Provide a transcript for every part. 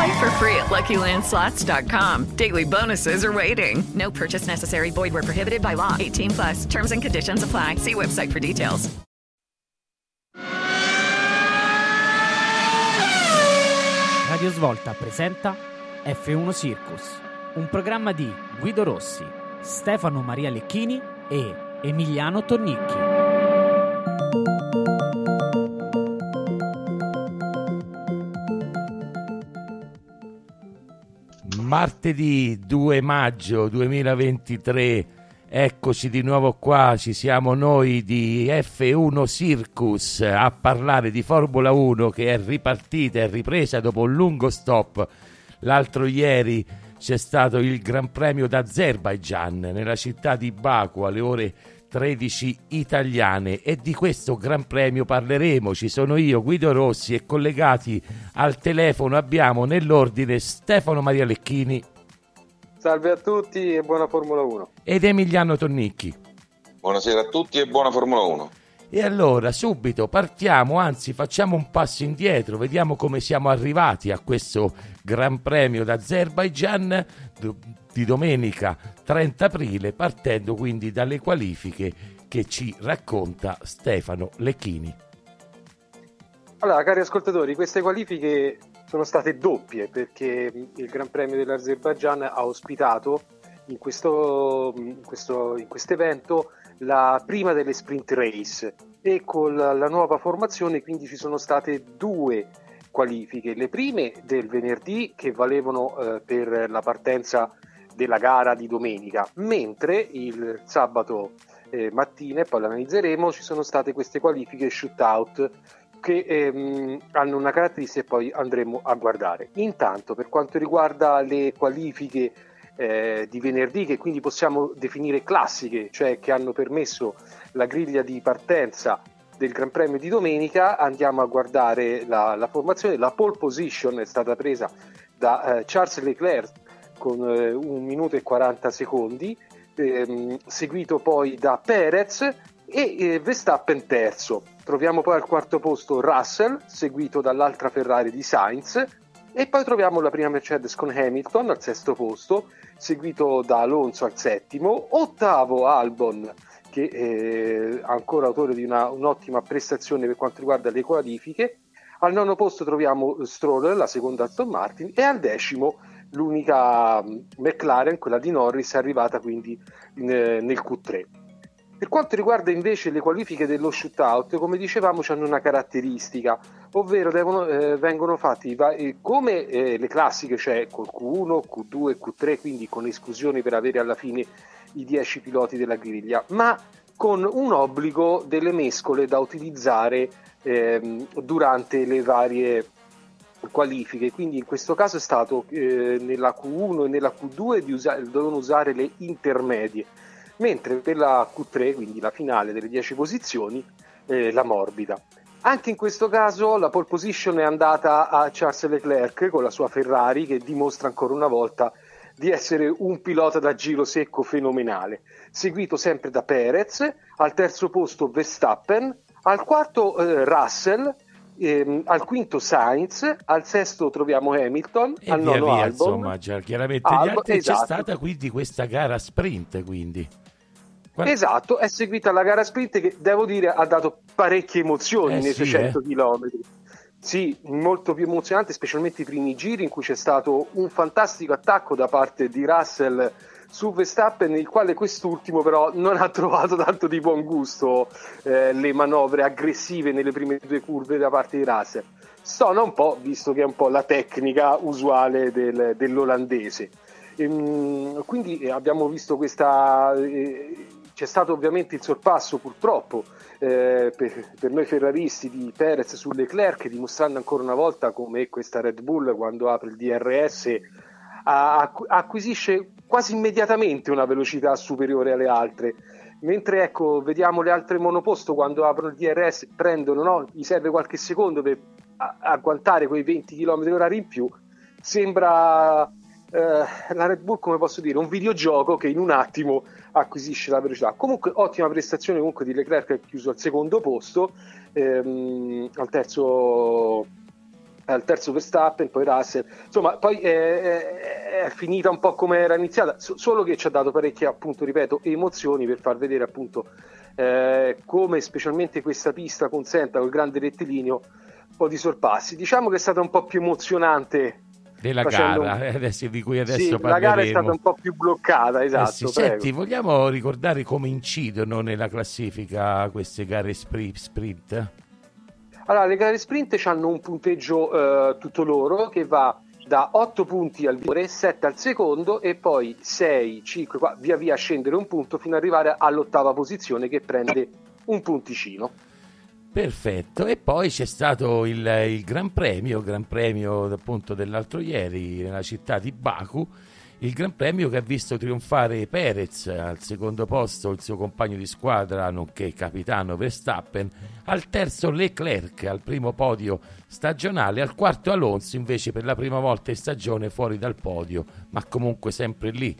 Play for free at LuckyLandSlots.com. Daily bonuses are waiting. No purchase necessary. Void were prohibited by law. 18 plus. Terms and conditions apply. See website for details. Radio Svolta presenta F1 Circus, un programma di Guido Rossi, Stefano Maria Lecchini e Emiliano Tornicchi. Martedì 2 maggio 2023, eccoci di nuovo qua, ci siamo noi di F1 Circus a parlare di Formula 1 che è ripartita, è ripresa dopo un lungo stop. L'altro ieri c'è stato il Gran Premio d'Azerbaijan nella città di Baku alle ore 13 italiane e di questo Gran Premio parleremo. Ci sono io, Guido Rossi e collegati al telefono abbiamo nell'ordine Stefano Maria Lecchini Salve a tutti e buona Formula 1. ed Emiliano Tonnicchi. Buonasera a tutti e buona Formula 1. E allora subito partiamo, anzi facciamo un passo indietro, vediamo come siamo arrivati a questo Gran Premio d'Azerbaijan di domenica 30 aprile, partendo quindi dalle qualifiche che ci racconta Stefano Lecchini. Allora, cari ascoltatori, queste qualifiche sono state doppie perché il Gran Premio dell'Azerbaijan ha ospitato in questo, in questo in evento la prima delle sprint race. E con la, nuova formazione quindi ci sono state due qualifiche, le prime del venerdì che valevano eh, per la partenza della gara di domenica, mentre il sabato eh, mattina, e poi l'analizzeremo, ci sono state queste qualifiche shootout che ehm, hanno una caratteristica e poi andremo a guardare. Intanto, per quanto riguarda le qualifiche eh, di venerdì, che quindi possiamo definire classiche, cioè che hanno permesso la griglia di partenza del Gran Premio di domenica, andiamo a guardare la, la formazione. La pole position è stata presa da eh, Charles Leclerc con eh, 1 minuto e 40 secondi, ehm, seguito poi da Perez e eh, Verstappen terzo. Troviamo poi al quarto posto Russell, seguito dall'altra Ferrari di Sainz, e poi troviamo la prima Mercedes con Hamilton al sesto posto, seguito da Alonso al settimo, ottavo Albon che è ancora autore di una, un'ottima prestazione per quanto riguarda le qualifiche, al nono posto troviamo Stroll, la seconda Aston Martin, e al decimo l'unica McLaren, quella di Norris, è arrivata quindi in, nel Q3. Per quanto riguarda invece le qualifiche dello shootout, come dicevamo, hanno una caratteristica, ovvero devono, eh, vengono fatti eh, come eh, le classiche, cioè col Q1, Q2, Q3, quindi con esclusioni per avere alla fine i 10 piloti della griglia, ma con un obbligo delle mescole da utilizzare ehm, durante le varie qualifiche. Quindi in questo caso è stato eh, nella Q1 e nella Q2 di usa- dovevano usare le intermedie, mentre per la Q3, quindi la finale delle 10 posizioni, eh, la morbida. Anche in questo caso la pole position è andata a Charles Leclerc con la sua Ferrari che dimostra ancora una volta di essere un pilota da giro secco fenomenale, seguito sempre da Perez, al terzo posto Verstappen, al quarto eh, Russell, ehm, al quinto Sainz, al sesto troviamo Hamilton, E al via nono via, Albon. insomma, già chiaramente gli Albon, esatto. c'è stata quindi questa gara sprint, quindi. Qua- Esatto, è seguita la gara sprint che devo dire ha dato parecchie emozioni Eh nei sì, 600 km. Sì, molto più emozionante, specialmente i primi giri in cui c'è stato un fantastico attacco da parte di Russell su Verstappen, il quale quest'ultimo però non ha trovato tanto di buon gusto eh, le manovre aggressive nelle prime due curve da parte di Russell. Stona un po', visto che è un po' la tecnica usuale del, dell'olandese. Ehm, quindi eh, abbiamo visto questa... Eh, c'è stato ovviamente il sorpasso purtroppo eh, per, per, noi ferraristi di Perez su Leclerc, dimostrando ancora una volta come questa Red Bull quando apre il DRS a, acquisisce quasi immediatamente una velocità superiore alle altre. Mentre ecco, vediamo le altre monoposto quando aprono il DRS, prendono, no? gli serve qualche secondo per agguantare quei 20 km h in più. Sembra eh, la Red Bull, come posso dire, un videogioco che in un attimo acquisisce la velocità. Comunque, ottima prestazione comunque di Leclerc che è chiuso al secondo posto, ehm, al terzo al terzo Verstappen, poi Russell, insomma, poi è, è, è finita un po' come era iniziata, solo che ci ha dato parecchie, appunto, ripeto, emozioni per far vedere appunto eh, come specialmente questa pista consenta col grande rettilineo un po' di sorpassi. Diciamo che è stata un po' più emozionante della gara un... Eh, adesso, di cui adesso sì, parleremo. La gara è stata un po' più bloccata, esatto. Eh sì. Senti, vogliamo ricordare come incidono nella classifica queste gare sprint? Allora, le gare sprint hanno un punteggio eh, tutto loro che va da 8 punti al vigore, 7 al secondo e poi 6, 5, qua, via via scendere un punto fino ad arrivare all'ottava posizione che prende un punticino. Perfetto, e poi c'è stato il, il Gran Premio, Gran Premio appunto dell'altro ieri nella città di Baku, il Gran Premio che ha visto trionfare Perez al secondo posto, il suo compagno di squadra, nonché capitano Verstappen, al terzo Leclerc al primo podio stagionale, al quarto Alonso invece per la prima volta in stagione fuori dal podio, ma comunque sempre lì.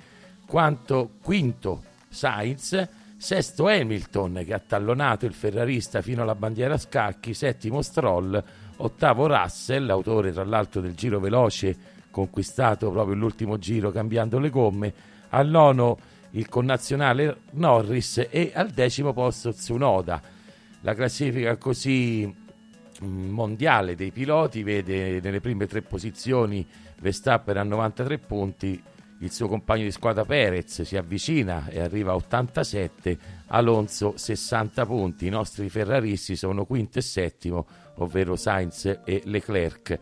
Quanto quinto Sainz sesto Hamilton che ha tallonato il ferrarista fino alla bandiera a scacchi, settimo Stroll, ottavo Russell, autore tra l'altro del giro veloce conquistato proprio l'ultimo giro cambiando le gomme, al nono il connazionale Norris. E al decimo posto Tsunoda. La classifica così mm, mondiale dei piloti vede nelle prime tre posizioni Verstappen a 93 punti, il suo compagno di squadra Perez si avvicina e arriva a 87, Alonso 60 punti, i nostri ferraristi sono quinto e settimo, ovvero Sainz e Leclerc.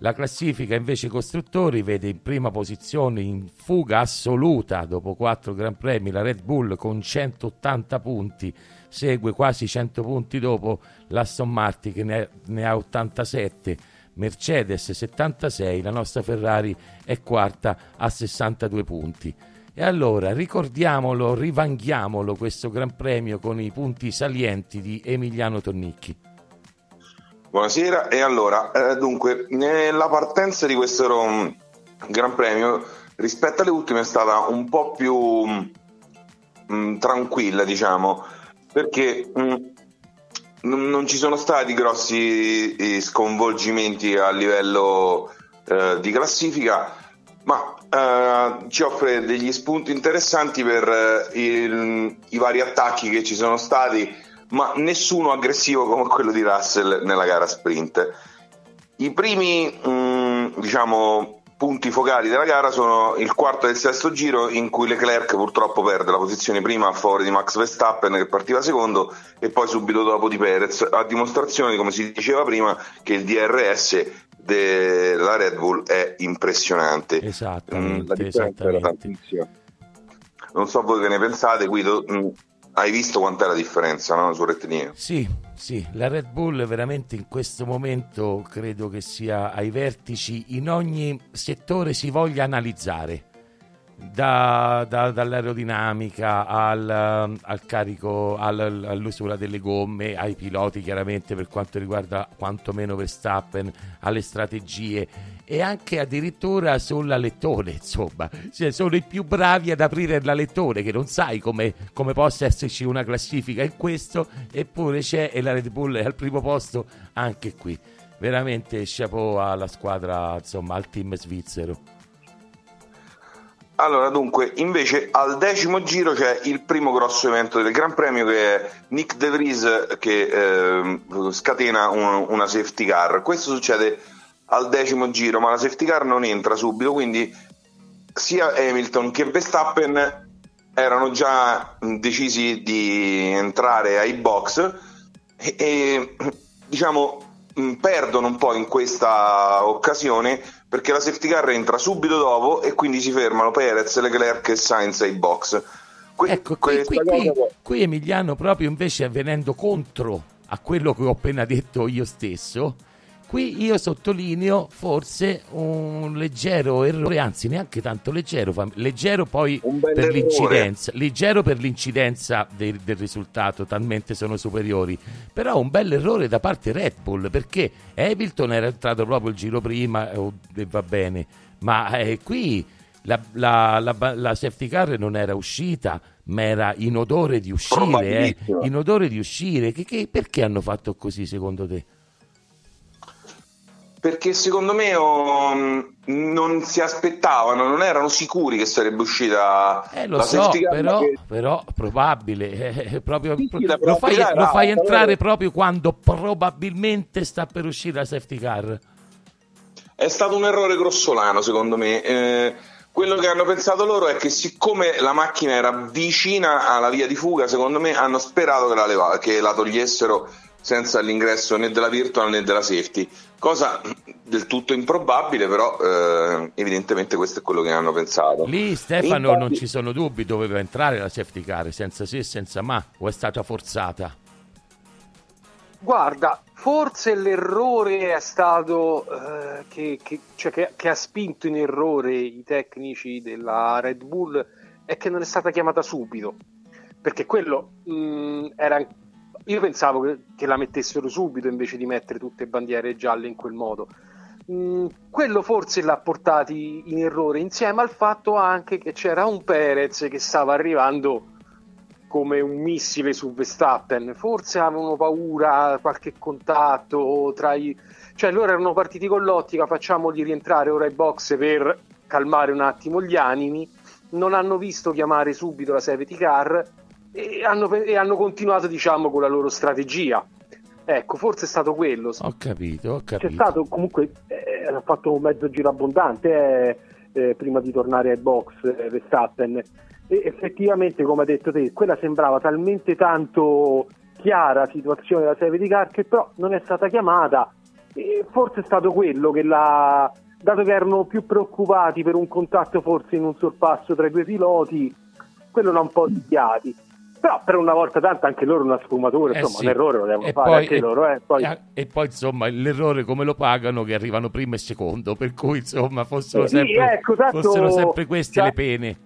La classifica invece costruttori vede in prima posizione in fuga assoluta dopo quattro Gran Premi la Red Bull con 180 punti, segue quasi 100 punti dopo l'Aston Martin che ne, ha 87 Mercedes 76, la nostra Ferrari è quarta a 62 punti. E allora ricordiamolo, rivanghiamolo questo Gran Premio con i punti salienti di Emiliano Tonnicchi. Buonasera, e allora, eh, dunque, nella partenza di questo mm, Gran Premio rispetto alle ultime è stata un po' più mh, mm, tranquilla, diciamo, perché mh, mm, non ci sono stati grossi eh, sconvolgimenti a livello eh, di classifica, ma eh, ci offre degli spunti interessanti per eh, il, i vari attacchi che ci sono stati, ma nessuno aggressivo come quello di Russell nella gara sprint. I primi, mh, mm, diciamo, punti focali della gara sono il quarto e il sesto giro in cui Leclerc purtroppo perde la posizione prima a favore di Max Verstappen che partiva secondo e poi subito dopo di Perez a dimostrazione come si diceva prima che il DRS della Red Bull è impressionante. Esattamente, mm, la differenza era tantissima. Non so voi che ne pensate Guido mm, hai visto quant'è la differenza no, sul rettilineo? Sì, sì, la Red Bull veramente in questo momento credo che sia ai vertici in ogni settore si voglia analizzare. Da, da, dall'aerodinamica al, al carico, al, all'usura delle gomme, ai piloti chiaramente per quanto riguarda quantomeno Verstappen, alle strategie e anche addirittura sull'alettone, insomma, cioè, sono i più bravi ad aprire l'alettone, che non sai come, come, possa esserci una classifica in questo, eppure c'è e la Red Bull è al primo posto anche qui. Veramente chapeau alla squadra, insomma, al team svizzero. Allora, dunque, invece al decimo giro c'è il primo grosso evento del Gran Premio che è Nick De Vries che eh, scatena un, una safety car. Questo succede al decimo giro, ma la safety car non entra subito, quindi sia Hamilton che Verstappen erano già decisi di entrare ai box e, e diciamo perdono un po' in questa occasione perché la safety car entra subito dopo e quindi si fermano Perez, Leclerc e Sainz ai box. Que- ecco, qui, qui, qui, qui Emiliano proprio invece venendo contro a quello che ho appena detto io stesso, Qui io sottolineo forse un leggero errore, anzi neanche tanto leggero, leggero poi per errore. l'incidenza, leggero per l'incidenza del, del, risultato, talmente sono superiori, però un bel errore da parte Red Bull perché Hamilton era entrato proprio il giro prima oh, e va bene, ma eh, qui la, la, la, la, safety car non era uscita, ma era in odore di uscire, eh, in odore di uscire, che, che, perché hanno fatto così secondo te? Perché secondo me oh, non si aspettavano, non erano sicuri che sarebbe uscita eh, lo la so, però, che... però probabile, eh, eh proprio, sì, lo, fai, lo fai entrare proprio quando probabilmente sta per uscire la safety car. È stato un errore grossolano secondo me. Eh, quello che hanno pensato loro è che siccome la macchina era vicina alla via di fuga, secondo me hanno sperato che la, leva- che la togliessero senza l'ingresso né della virtual né della safety, cosa del tutto improbabile, però eh, evidentemente questo è quello che hanno pensato. Lì Stefano infatti... non ci sono dubbi, doveva entrare la safety car senza sì e senza ma, o è stata forzata? Guarda, forse l'errore è stato eh, che, che, cioè che, che ha spinto in errore i tecnici della Red Bull è che non è stata chiamata subito perché quello mh, era io pensavo che, che, la mettessero subito invece di mettere tutte bandiere gialle in quel modo. Mm, quello forse l'ha portati in errore, insieme al fatto anche che c'era un Perez che stava arrivando come un missile su Verstappen. Forse avevano paura, qualche contatto tra i. Cioè, loro erano partiti con l'ottica: facciamogli rientrare ora ai box per calmare un attimo gli animi. Non hanno visto chiamare subito la safety car e hanno, e hanno continuato diciamo con la loro strategia. Ecco, forse è stato quello. Ho capito, ho capito. C'è stato comunque, eh, ha fatto un mezzo giro abbondante eh, eh, prima di tornare ai box eh, Verstappen. E effettivamente, come ha detto te, quella sembrava talmente tanto chiara la situazione della serie di car che però non è stata chiamata. E forse è stato quello che l'ha. Dato che erano più preoccupati per un contatto forse in un sorpasso tra i due piloti, quello l'ha un po' sbagliati però per una volta tanto anche loro una sfumatura, eh insomma, sì. un errore lo devono e fare poi, anche e, loro. Eh. Poi... E, poi insomma l'errore come lo pagano che arrivano primo e secondo, per cui insomma fossero, sì, sempre, ecco, tanto, fossero sempre queste cioè, le pene.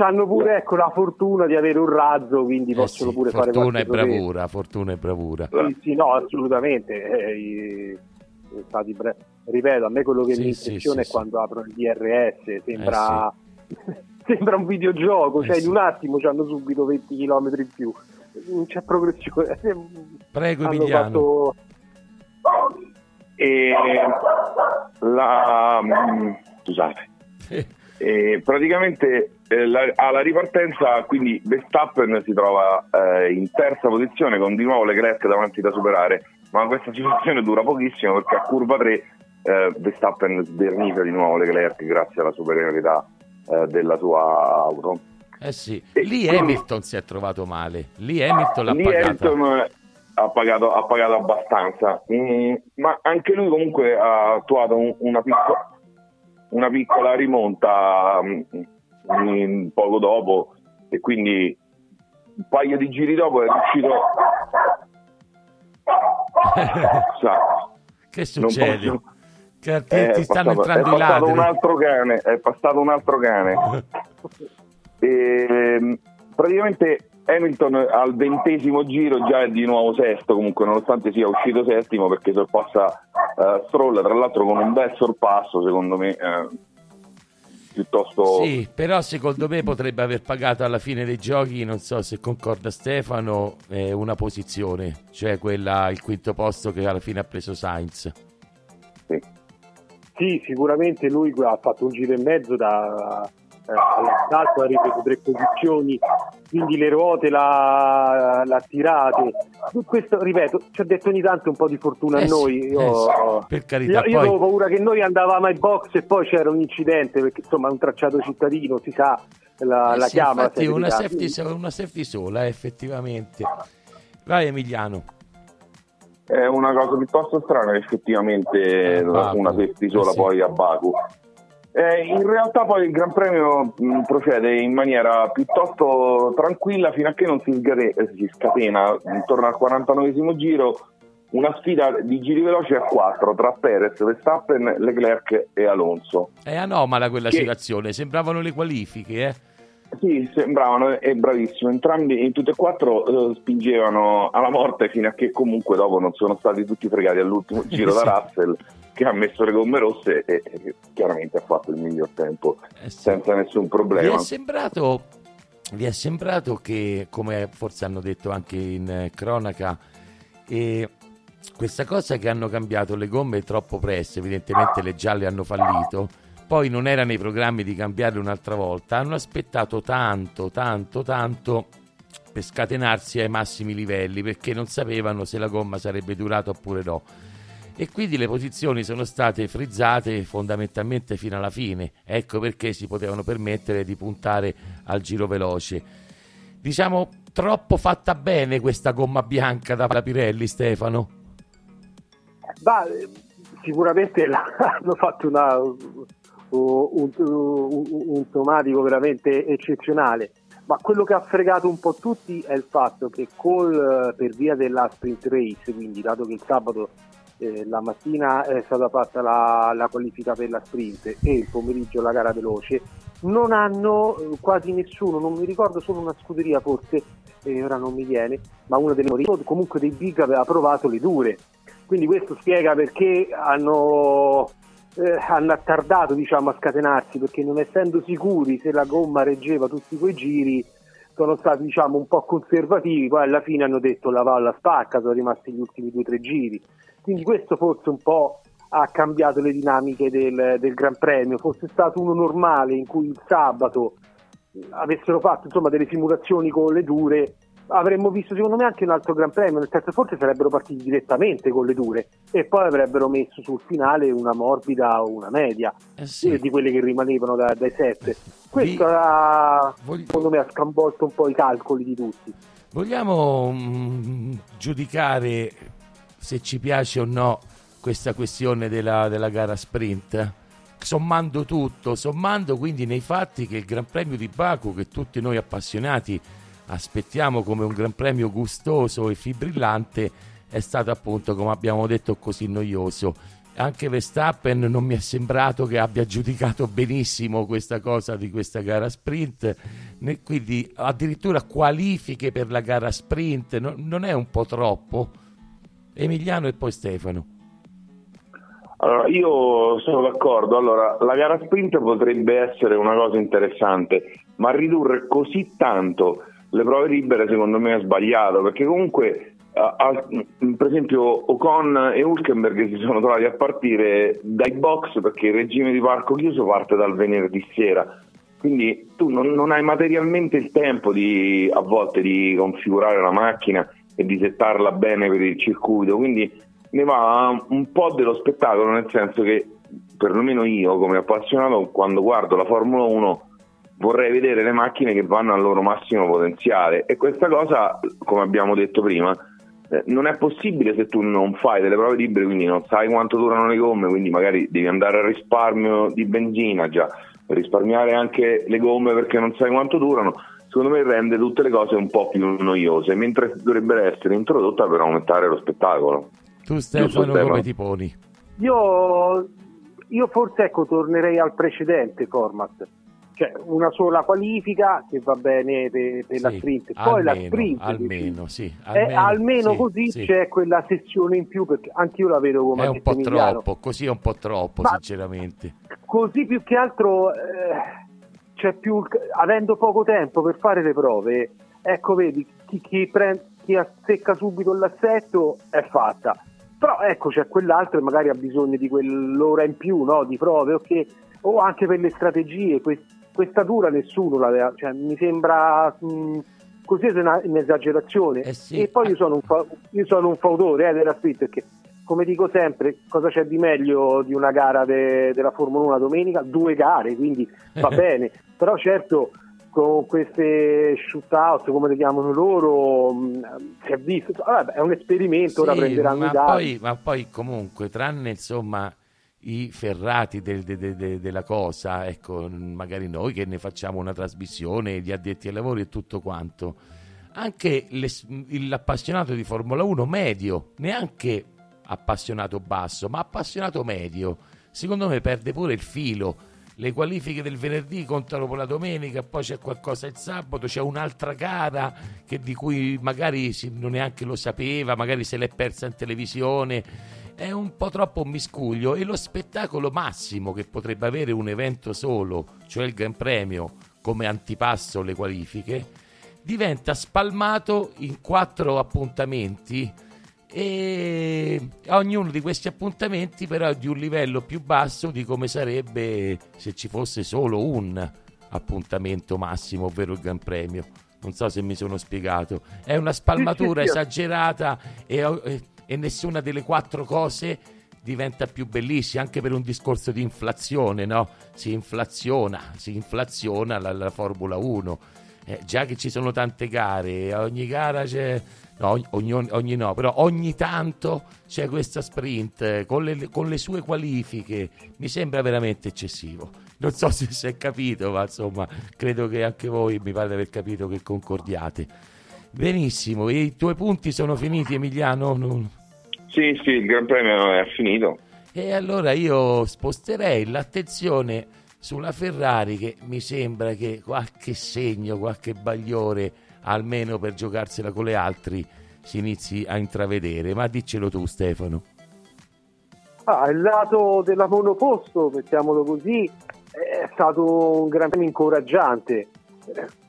Hanno pure ecco, la fortuna di avere un razzo, quindi eh possono sì, pure fare fortuna e bravura, fortuna e bravura. Sì, sì no, assolutamente. Eh, stati bre- ripeto, a me quello che mi impressiona è quando apro il DRS, sembra... Eh sembra un videogioco, cioè eh in un attimo hanno subito 20 km in più, non c'è progressione. Prego Emiliano. Fatto... E la... Mm, scusate. E praticamente eh, la, alla ripartenza quindi Verstappen si trova eh, in terza posizione con di nuovo le Leclerc davanti da superare ma questa situazione dura pochissimo perché a curva 3 eh, Verstappen svernifica di nuovo le Leclerc grazie alla superiorità eh, della sua auto. Eh sì, lì Hamilton si è trovato male, lì Hamilton l'ha lì pagata. Hamilton ha pagato, ha pagato abbastanza, mm, ma anche lui comunque ha attuato un, una, piccola, una, piccola, rimonta um, poco dopo e quindi un paio di giri dopo è riuscito... che succede? Posso che ti, eh, ti stanno passato, entrando i ladri. Un altro cane, è passato un altro cane. e, ehm, praticamente Hamilton al ventesimo giro già è di nuovo sesto, comunque nonostante sia uscito settimo perché sorpassa uh, Stroll, tra l'altro con un bel sorpasso secondo me. Uh, piuttosto... Sì, però secondo me potrebbe aver pagato alla fine dei giochi, non so se concorda Stefano, eh, una posizione, cioè quella, il quinto posto che alla fine ha preso Sainz. Sì. Sì, sicuramente lui ha fatto un giro e mezzo da, eh, all'assalto, ha ripreso tre posizioni quindi le ruote l'ha, l'ha tirate. Questo, ripeto, ci ha detto ogni tanto un po' di fortuna Eh a sì, noi. Io, eh sì, per carità, io, io poi- avevo paura che noi andavamo ai box e poi c'era un incidente, perché insomma è un tracciato cittadino, si sa, la, Eh la sì, chiama. infatti una safety, una safety sola, eh, effettivamente. Vai Emiliano. È una cosa piuttosto strana effettivamente Baku. una safety sola Eh sì. poi a Baku. Eh, in realtà poi il Gran Premio mh, procede in maniera piuttosto tranquilla fino a che non si, sgate- eh, si scatena intorno al 49 giro una sfida di giri veloci a 4 tra Perez, Verstappen, Leclerc e Alonso. È anomala quella Che- situazione, sembravano le qualifiche, eh. Sì, sembravano e bravissimo. Entrambi in tutte e quattro eh, spingevano alla morte fino a che comunque dopo non sono stati tutti fregati all'ultimo giro Sì. da Russell che ha messo le gomme rosse e, e chiaramente ha fatto il miglior tempo Eh sì. senza nessun problema. è sembrato, vi è sembrato che, come forse hanno detto anche in eh, cronaca, eh, questa cosa che hanno cambiato le gomme troppo presto, evidentemente le gialle hanno fallito, poi non era nei programmi di cambiarle un'altra volta, hanno aspettato tanto, tanto, tanto per scatenarsi ai massimi livelli perché non sapevano se la gomma sarebbe durata oppure no. E quindi le posizioni sono state frizzate fondamentalmente fino alla fine. Ecco perché si potevano permettere di puntare al giro veloce. Diciamo troppo fatta bene questa gomma bianca da Pirelli, Stefano. Ma eh, sicuramente la- hanno fatto una- un, un- un- somatico veramente eccezionale. Ma quello che ha fregato un po' tutti è il fatto che col, per via della sprint race, quindi dato che il sabato eh, la mattina è stata fatta la, la qualifica per la sprint e il pomeriggio la gara veloce, non hanno eh, quasi nessuno, non mi ricordo solo una scuderia forse, eh, ora non mi viene, ma una delle comunque dei big aveva provato le dure. Quindi questo spiega perché hanno, eh, hanno attardato diciamo, a scatenarsi, perché non essendo sicuri se la gomma reggeva tutti quei giri, sono stati diciamo, un po' conservativi, poi alla fine hanno detto la palla spacca, sono rimasti gli ultimi due o tre giri. Quindi questo forse un po' ha cambiato le dinamiche del, del Gran Premio. Fosse stato uno normale in cui il sabato avessero fatto insomma, delle simulazioni con le dure, avremmo visto secondo me anche un altro Gran Premio, nel senso forse sarebbero partiti direttamente con le dure e poi avrebbero messo sul finale una morbida o una media Eh sì. eh, di quelle che rimanevano da- dai sette. Questo Vi- ha, Voglio- secondo me ha sconvolto un po' i calcoli di tutti. Vogliamo mm, giudicare se ci piace o no questa questione della, della gara sprint? Sommando tutto, sommando quindi nei fatti che il Gran Premio di Baku, che tutti noi appassionati aspettiamo come un Gran Premio gustoso e fibrillante, è stato appunto, come abbiamo detto, così noioso. Anche Verstappen non mi è sembrato che abbia giudicato benissimo questa cosa di questa gara sprint, quindi addirittura qualifiche per la gara sprint, no- non è un po' troppo? Emiliano e poi Stefano. Allora, io sono d'accordo. Allora, la gara sprint potrebbe essere una cosa interessante, ma ridurre così tanto le prove libere secondo me è sbagliato, perché comunque a- a- per esempio Ocon e Hulkenberg si sono trovati a partire dai box perché il regime di parco chiuso parte dal venerdì sera. Quindi tu non, non hai materialmente il tempo di, a volte di configurare la macchina e di settarla bene per il circuito, quindi ne va un po' dello spettacolo, nel senso che perlomeno io come appassionato quando guardo la Formula 1 vorrei vedere le macchine che vanno al loro massimo potenziale e questa cosa, come abbiamo detto prima, eh, non è possibile se tu non fai delle prove libere, quindi non sai quanto durano le gomme, quindi magari devi andare a risparmio di benzina già, risparmiare anche le gomme perché non sai quanto durano. Secondo me rende tutte le cose un po' più noiose, mentre dovrebbero essere introdotta per aumentare lo spettacolo. Tu Stefano Stefano. come ti poni? Io, io forse ecco, tornerei al precedente format, cioè una sola qualifica che va bene per, per la Sì, sprint, poi la almeno, sprint almeno, sì, Eh, almeno, almeno sì, così sì. c'è quella sessione in più perché anche io la vedo come È un po' Emiliano. troppo, così è un po' troppo, Ma- sinceramente. Così più che altro eh, c'è più avendo poco tempo per fare le prove, ecco vedi chi, chi, pre- chi azzecca subito l'assetto è fatta. Però ecco c'è quell'altro e magari ha bisogno di quell'ora in più no? di prove ok? o anche per le strategie. que- questa dura nessuno l'aveva, cioè, mi sembra mh, così è una, un'esagerazione. Eh sì. E poi io sono un, fa- io sono un fautore eh, della split perché, come dico sempre, cosa c'è di meglio di una gara de- della Formula 1 domenica? Due gare, quindi va bene. Però certo con queste shootout, come le chiamano loro, mh, si è visto, vabbè, è un esperimento, ora Sì, prenderanno ma i dati. poi, ma poi comunque, tranne insomma i ferrati del- de- de- de- della cosa, ecco, magari noi che ne facciamo una trasmissione, gli addetti ai lavori e tutto quanto, anche l'es- l'appassionato di Formula 1 medio, neanche appassionato basso, ma appassionato medio, secondo me perde pure il filo. Le qualifiche del venerdì contano per la domenica, poi c'è qualcosa il sabato, c'è un'altra gara che- di cui magari non neanche lo sapeva, magari se l'è persa in televisione. È un po' troppo miscuglio e lo spettacolo massimo che potrebbe avere un evento solo, cioè il Gran Premio, come antipasso le qualifiche, diventa spalmato in quattro appuntamenti e ognuno di questi appuntamenti però è di un livello più basso di come sarebbe se ci fosse solo un appuntamento massimo, ovvero il Gran Premio. Non so se mi sono spiegato. È una spalmatura esagerata e, e- nessuna delle quattro cose diventa più bellissima, anche per un discorso di inflazione, no? Si inflaziona, si inflaziona la, la Formula 1. Eh, già che ci sono tante gare, ogni gara c'è. No, ogni, ogni- ogni no, però ogni tanto c'è questa sprint eh, con le, con le sue qualifiche. Mi sembra veramente eccessivo. Non so se si è capito, ma insomma, credo che anche voi mi pare di aver capito che concordiate. Benissimo, i tuoi punti sono finiti, Emiliano? Non- Sì, sì, il Gran Premio è finito. E allora io sposterei l'attenzione sulla Ferrari che mi sembra che qualche segno, qualche bagliore, almeno per giocarsela con le altre, si inizi a intravedere. Ma diccelo tu Stefano. Ah, il lato della monoposto, mettiamolo così, è stato un gran premio incoraggiante.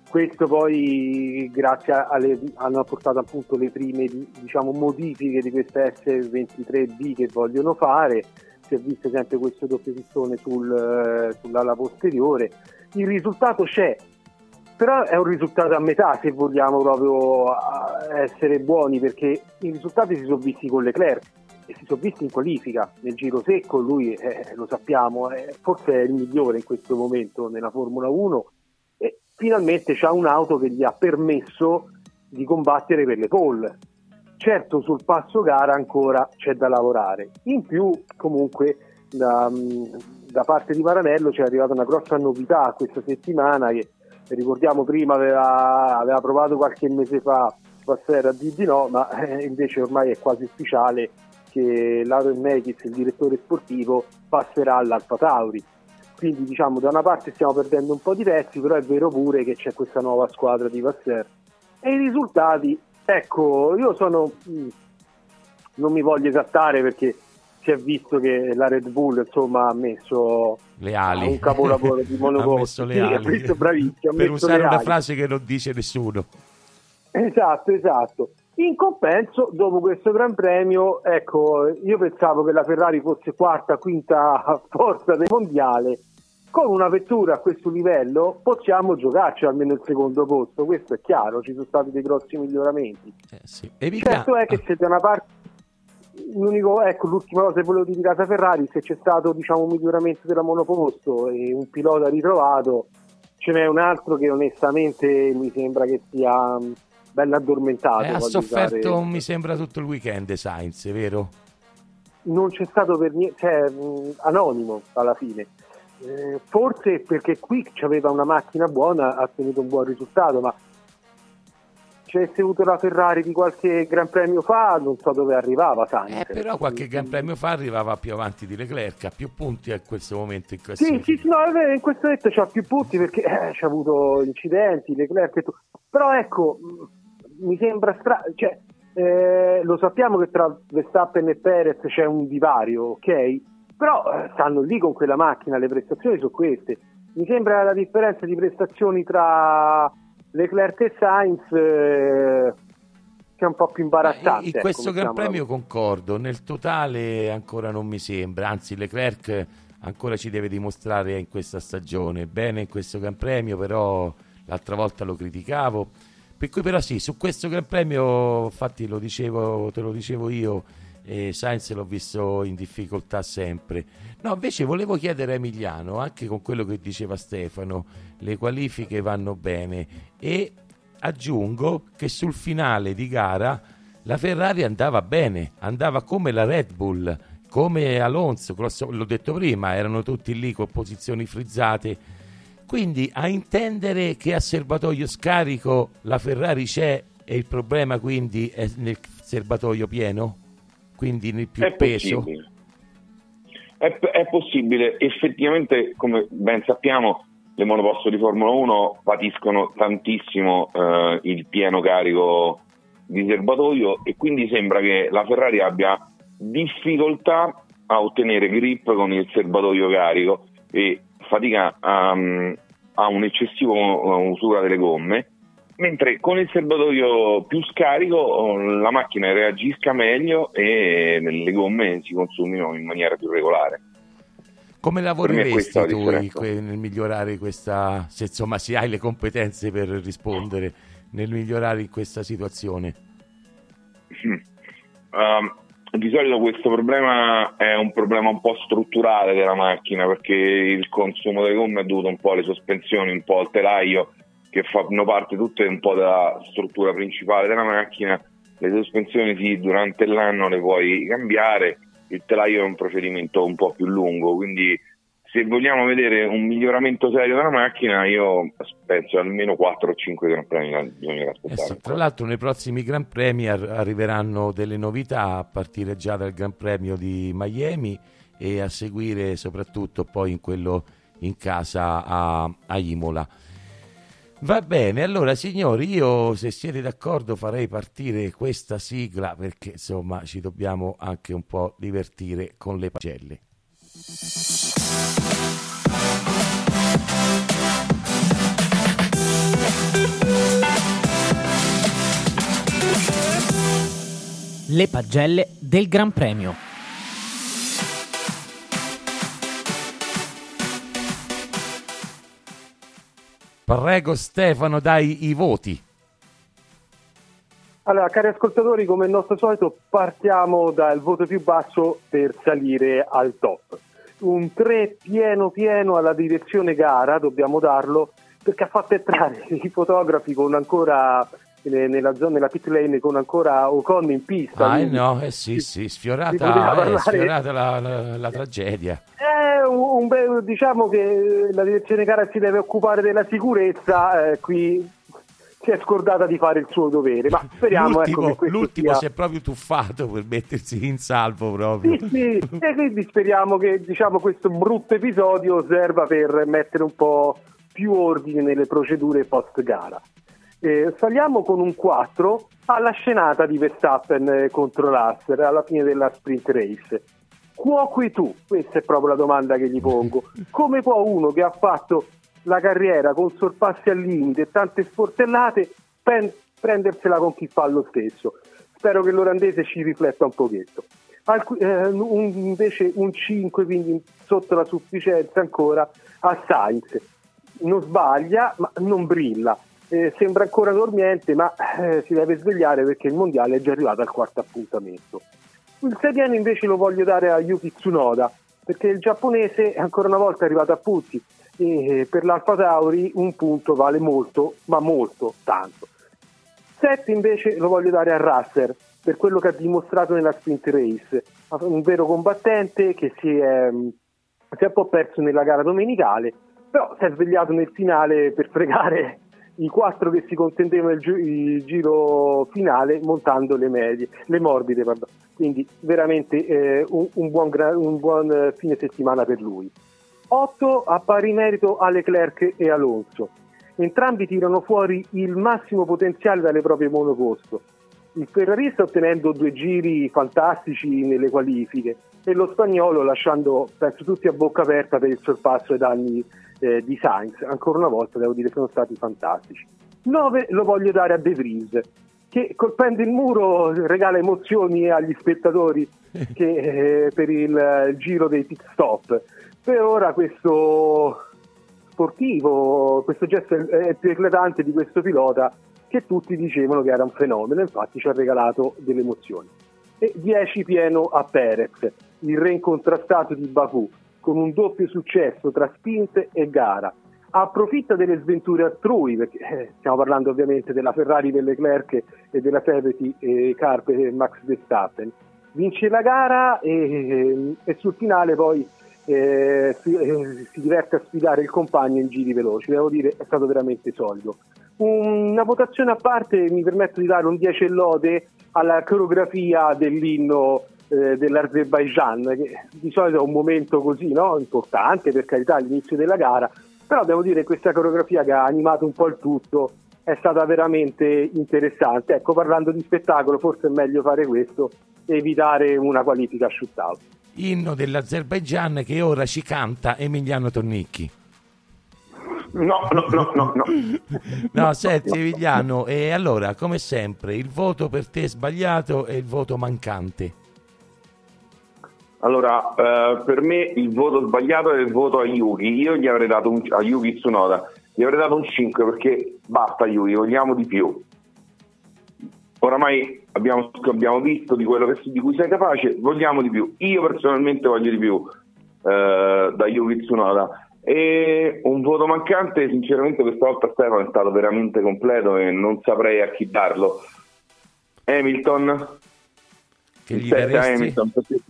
Questo poi grazie alle hanno portato appunto le prime diciamo, modifiche di questa S23B che vogliono fare. Si è visto sempre questo doppio pistone sul, sull'ala posteriore. Il risultato c'è, però è un risultato a metà se vogliamo proprio eh, essere buoni perché i risultati si sono visti con Leclerc e si sono visti in qualifica nel giro secco lui eh, lo sappiamo eh, forse è il migliore in questo momento nella Formula 1 e finalmente c'ha un'auto che gli ha permesso di combattere per le pole certo sul passo gara ancora c'è da lavorare in più comunque da, da parte di Maranello c'è arrivata una grossa novità questa settimana che ricordiamo prima aveva, aveva provato qualche mese fa Vassera a dire di no ma eh, invece ormai è quasi ufficiale che Lauren Mekis, il direttore sportivo, passerà all'Alfa Tauri. Quindi diciamo da una parte stiamo perdendo un po' di pezzi, però è vero pure che c'è questa nuova squadra di Vasser. E i risultati, ecco, io sono... mh, non mi voglio esattare perché si è visto che la Red Bull insomma ha messo Le ali. un capolavoro di ha monoposto. messo le ali. ha messo bravissimo, ha per usare una frase che non dice nessuno. Esatto, esatto. In compenso, dopo questo Gran Premio, ecco, io pensavo che la Ferrari fosse quarta, quinta forza del mondiale. Con una vettura a questo livello possiamo giocarci almeno il secondo posto, questo è chiaro, ci sono stati dei grossi miglioramenti. Eh, sì. Emiliano- Certo è che se da una parte l'unico, ecco, l'ultima cosa che volevo dire di casa Ferrari, se c'è stato diciamo, un miglioramento della monoposto e un pilota ritrovato, ce n'è un altro che onestamente mi sembra che sia bello addormentato. Eh, ha sofferto, usare- mi sembra, tutto il weekend Sainz, è vero? Non c'è stato per niente, cioè mh, anonimo alla fine. Eh, forse perché qui aveva una macchina buona, ha ottenuto un buon risultato, ma avesse avuto la Ferrari di qualche Gran Premio fa, non so dove arrivava Sainz. Eh, però qualche Gran Premio fa arrivava più avanti di Leclerc, ha più punti a questo momento in classifica. sì, sì, no, in questo detto c'ha più punti perché eh, c'ha avuto incidenti, Leclerc e tutto. Però ecco, mi sembra strano, cioè, eh, lo sappiamo che tra Verstappen e Perez c'è un divario, ok? Però eh, stanno lì con quella macchina, le prestazioni sono queste. Mi sembra la differenza di prestazioni tra Leclerc e Sainz eh, che è un po' più imbarazzante. In ecco, questo Gran mettiamola Premio concordo, nel totale ancora non mi sembra, anzi Leclerc ancora ci deve dimostrare in questa stagione, bene in questo Gran Premio, però l'altra volta lo criticavo Per cui però sì, su questo Gran Premio, infatti lo dicevo, te lo dicevo io, eh, Sainz l'ho visto in difficoltà sempre. No, invece volevo chiedere a Emiliano, anche con quello che diceva Stefano, le qualifiche vanno bene e aggiungo che sul finale di gara la Ferrari andava bene, andava come la Red Bull, come Alonso, l'ho detto prima, erano tutti lì con posizioni frizzate. Quindi a intendere che a serbatoio scarico la Ferrari c'è e il problema quindi è nel serbatoio pieno? Quindi nel più è peso? Possibile. È, è, possibile, effettivamente come ben sappiamo le monoposto di Formula 1 patiscono tantissimo eh, il pieno carico di serbatoio e quindi sembra che la Ferrari abbia difficoltà a ottenere grip con il serbatoio carico e fatica a, a un'eccessiva usura delle gomme, mentre con il serbatoio più scarico la macchina reagisca meglio e le gomme si consumino in maniera più regolare. Come lavoreresti tu nel migliorare questa, se insomma se hai le competenze per rispondere, nel migliorare questa situazione? Um, di solito questo problema è un problema un po' strutturale della macchina perché il consumo delle gomme è dovuto un po' alle sospensioni, un po' al telaio che fanno parte tutte un po' della struttura principale della macchina. Le sospensioni sì, durante l'anno le puoi cambiare, il telaio è un procedimento un po' più lungo, quindi se vogliamo vedere un miglioramento serio della macchina, io penso almeno 4 o 5 Gran Premi bisogna aspettare. Eh sì, tra l'altro nei prossimi Gran Premi arriveranno delle novità a partire già dal Gran Premio di Miami e a seguire soprattutto poi in quello in casa a, a Imola. Va bene, allora signori, io se siete d'accordo farei partire questa sigla perché insomma ci dobbiamo anche un po' divertire con le pagelle. Le pagelle del Gran Premio. Prego Stefano, dai i voti. Allora, cari ascoltatori, come il nostro solito, partiamo dal voto più basso per salire al top. Un 3 pieno pieno alla direzione gara, dobbiamo darlo, perché ha fatto entrare i fotografi con ancora nella zona nella pit lane con ancora Ocon in pista. Ah, no, eh sì, sì, sfiorata, eh, sfiorata la, la, la, tragedia. Eh, un, un, diciamo che la direzione gara si deve occupare della sicurezza, eh, qui si è scordata di fare il suo dovere. Ma speriamo ecco, l'ultimo, ecco, l'ultimo sia... si è proprio tuffato per mettersi in salvo proprio. Sì, sì, e quindi speriamo che diciamo, questo brutto episodio serva per mettere un po' più ordine nelle procedure post gara. Eh, saliamo con un 4 alla scenata di Verstappen eh, contro Lasser alla fine della sprint race. Cuoqui tu? Questa è proprio la domanda che gli pongo. Come può uno che ha fatto la carriera con sorpassi al limite e tante sportellate, pen- prendersela con chi fa lo stesso. Spero che l'olandese ci rifletta un pochetto. Alc- eh, un, invece un 5, quindi sotto la sufficienza ancora, a Sainz. Non sbaglia, ma non brilla. Eh, sembra ancora dormiente, ma eh, si deve svegliare perché il mondiale è già arrivato al quarto appuntamento. Il 6 piano invece lo voglio dare a Yuki Tsunoda, perché il giapponese ancora una volta è arrivato a punti e per l'Alfa Tauri un punto vale molto, ma molto, tanto. 7 invece lo voglio dare a Russell per quello che ha dimostrato nella sprint race, un vero combattente che si è, si è un po' perso nella gara domenicale, però si è svegliato nel finale per fregare i quattro che si contendevano il, gi- il giro finale montando le medie, le morbide, pardon. quindi veramente eh, un, un, buon gra- un buon fine settimana per lui. 8 a pari merito a Leclerc e Alonso. Entrambi tirano fuori il massimo potenziale dalle proprie monoposto. Il ferrarista ottenendo due giri fantastici nelle qualifiche e lo spagnolo lasciando, penso tutti a bocca aperta per il sorpasso ai danni eh, di Sainz. Ancora una volta devo dire sono stati fantastici. 9 lo voglio dare a De Vries, che colpendo il muro regala emozioni agli spettatori che, eh, per il, il giro dei pit stop per ora questo sportivo, questo gesto è più eclatante di questo pilota che tutti dicevano che era un fenomeno, infatti ci ha regalato delle emozioni. E 10 pieno a Perez, il re incontrastato di Baku, con un doppio successo tra spinte e gara. Approfitta delle sventure altrui, perché eh, stiamo parlando ovviamente della Ferrari per Leclerc e della Safety e Carpe e Max Verstappen. Vince la gara e, e sul finale poi eh, si, eh, si, diverte a sfidare il compagno in giri veloci. Devo dire, è stato veramente solido. Una votazione a parte mi permetto di dare un 10 lode alla coreografia dell'inno eh, dell'Azerbaijan, che di solito è un momento così no? importante, per carità, all'inizio della gara, però devo dire che questa coreografia che ha animato un po' il tutto è stata veramente interessante. Ecco, parlando di spettacolo, forse è meglio fare questo e evitare una qualifica shootout. Inno dell'Azerbaijan che ora ci canta Emiliano Tornicchi. No, no, no, no, no. no, senti Emiliano, e allora, come sempre, il voto per te sbagliato e il voto mancante? Allora, eh, per me il voto sbagliato è il voto a Yuki. Io gli avrei dato un, a Yuki Tsunoda, gli avrei dato un 5 perché basta Yuki, vogliamo di più. Oramai abbiamo, abbiamo visto di quello che, di cui sei capace, vogliamo di più. Io personalmente voglio di più eh, da Yuki Tsunoda. E un voto mancante, sinceramente questa volta Stefano è stato veramente completo e non saprei a chi darlo. Hamilton, che gli? Hamilton, perché,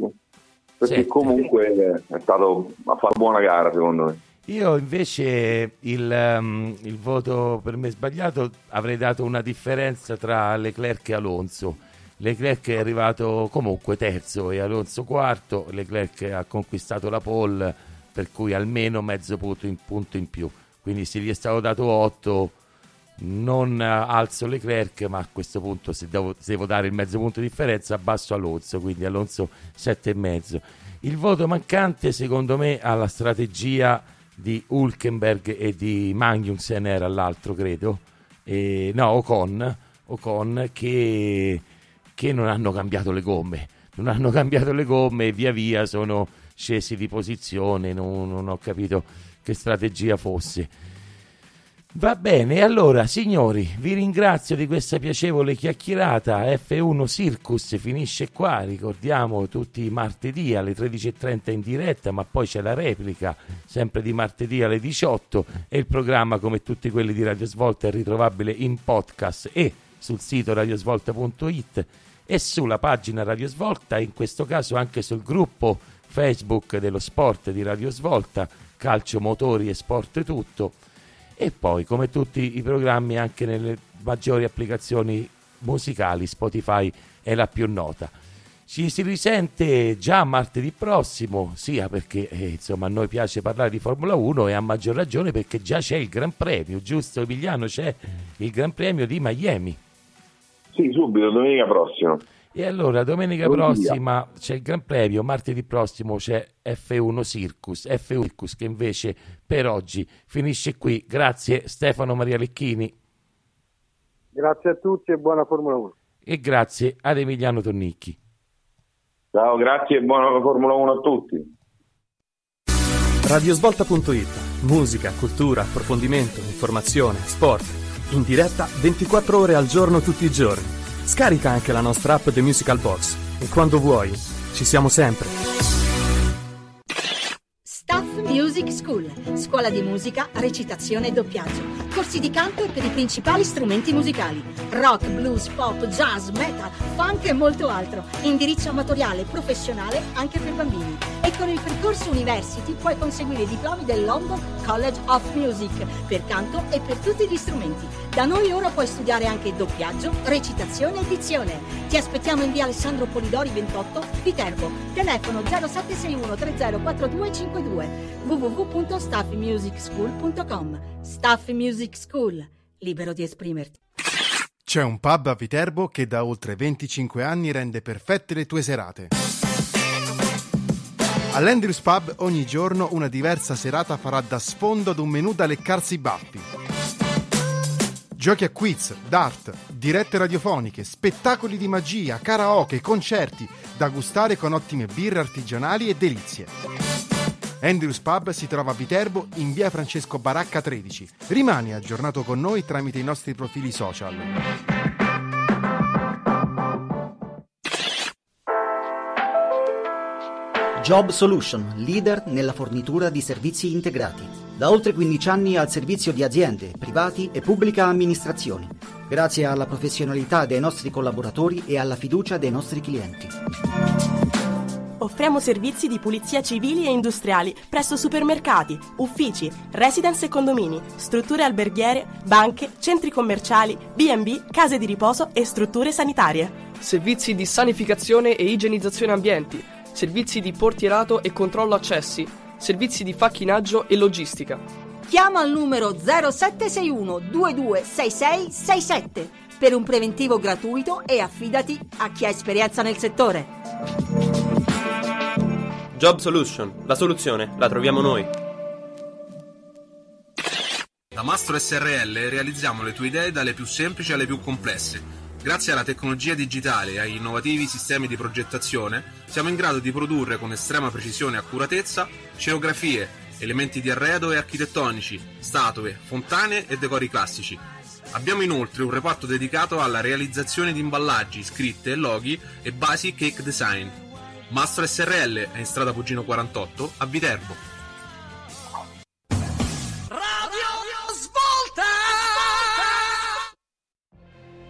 perché comunque è stato, ha fatto buona gara secondo me. Io invece il, um, il, voto per me sbagliato avrei dato una differenza tra Leclerc e Alonso. Leclerc è arrivato comunque terzo e Alonso quarto, Leclerc ha conquistato la pole per cui almeno mezzo punto in, punto in più. Quindi se gli è stato dato 8 non alzo Leclerc, ma a questo punto se devo, se devo dare il mezzo punto di differenza abbasso Alonso, quindi Alonso 7,5. Il voto mancante secondo me alla strategia di Hulkenberg e di Magnussen era l'altro credo, e, no Ocon, Ocon che, che non hanno cambiato le gomme, non hanno cambiato le gomme e via via sono scesi di posizione, non, non ho capito che strategia fosse. Va bene, allora signori, vi ringrazio di questa piacevole chiacchierata. F1 Circus finisce qua, ricordiamo tutti i martedì alle 13.30 in diretta, ma poi c'è la replica sempre di martedì alle 18 e il programma come tutti quelli di Radio Svolta è ritrovabile in podcast e sul sito radiosvolta.it e sulla pagina Radio Svolta, in questo caso anche sul gruppo Facebook dello sport di Radio Svolta, calcio, motori e sport tutto. E poi, come tutti i programmi, anche nelle maggiori applicazioni musicali, Spotify è la più nota. Ci si risente già martedì prossimo, sia perché eh, insomma a noi piace parlare di Formula 1 e a maggior ragione perché già c'è il Gran Premio, giusto Emiliano? C'è il Gran Premio di Miami. Sì, subito, domenica prossima. E allora domenica prossima c'è il Gran Premio, martedì prossimo c'è F1 Circus, F1 Circus che invece per oggi finisce qui. Grazie Stefano Maria Lecchini. Grazie a tutti e buona Formula 1. E grazie ad Emiliano Tonnicchi. Ciao, grazie e buona Formula 1 a tutti. Radiosvolta.it Musica, cultura, approfondimento, informazione, sport. In diretta 24 ore al giorno tutti i giorni Scarica anche la nostra app The Musical Box e quando vuoi, ci siamo sempre. Staff Music School, scuola di musica, recitazione e doppiaggio. Corsi di canto per i principali strumenti musicali: rock, blues, pop, jazz, metal, funk e molto altro. Indirizzo amatoriale professionale anche per bambini. E con il percorso University puoi conseguire i diplomi del London College of Music per canto e per tutti gli strumenti da noi ora puoi studiare anche doppiaggio, recitazione e dizione. Ti aspettiamo in via Alessandro Polidori 28, Viterbo. Telefono 0761 304252 www.staffmusicschool.com Staff Music School. Libero di esprimerti. C'è un pub a Viterbo che da oltre 25 anni rende perfette le tue serate. All'Andrews Pub ogni giorno una diversa serata farà da sfondo ad un menù da leccarsi i baffi Giochi a quiz, dart, dirette radiofoniche, spettacoli di magia, karaoke, concerti, da gustare con ottime birre artigianali e delizie. Andrews Pub si trova a Viterbo in via Francesco Baracca 13. Rimani aggiornato con noi tramite i nostri profili social. Job Solution, leader nella fornitura di servizi integrati. Da oltre 15 anni al servizio di aziende, privati e pubblica amministrazioni, grazie alla professionalità dei nostri collaboratori e alla fiducia dei nostri clienti. Offriamo servizi di pulizia civili e industriali presso supermercati, uffici, residence e condomini, strutture alberghiere, banche, centri commerciali, B&B, case di riposo e strutture sanitarie. Servizi di sanificazione e igienizzazione ambienti, servizi di portierato e controllo accessi, servizi di facchinaggio e logistica. Chiama al numero 0761 226667 per un preventivo gratuito e affidati a chi ha esperienza nel settore. Job Solution, la soluzione la troviamo noi. Da Mastro SRL realizziamo le tue idee dalle più semplici alle più complesse. Grazie alla tecnologia digitale e agli innovativi sistemi di progettazione, siamo in grado di produrre con estrema precisione e accuratezza scenografie, elementi di arredo e architettonici, statue, fontane e decori classici. Abbiamo inoltre un reparto dedicato alla realizzazione di imballaggi, scritte, loghi e basi cake design. Mastro SRL è in strada Pugino 48 a Viterbo.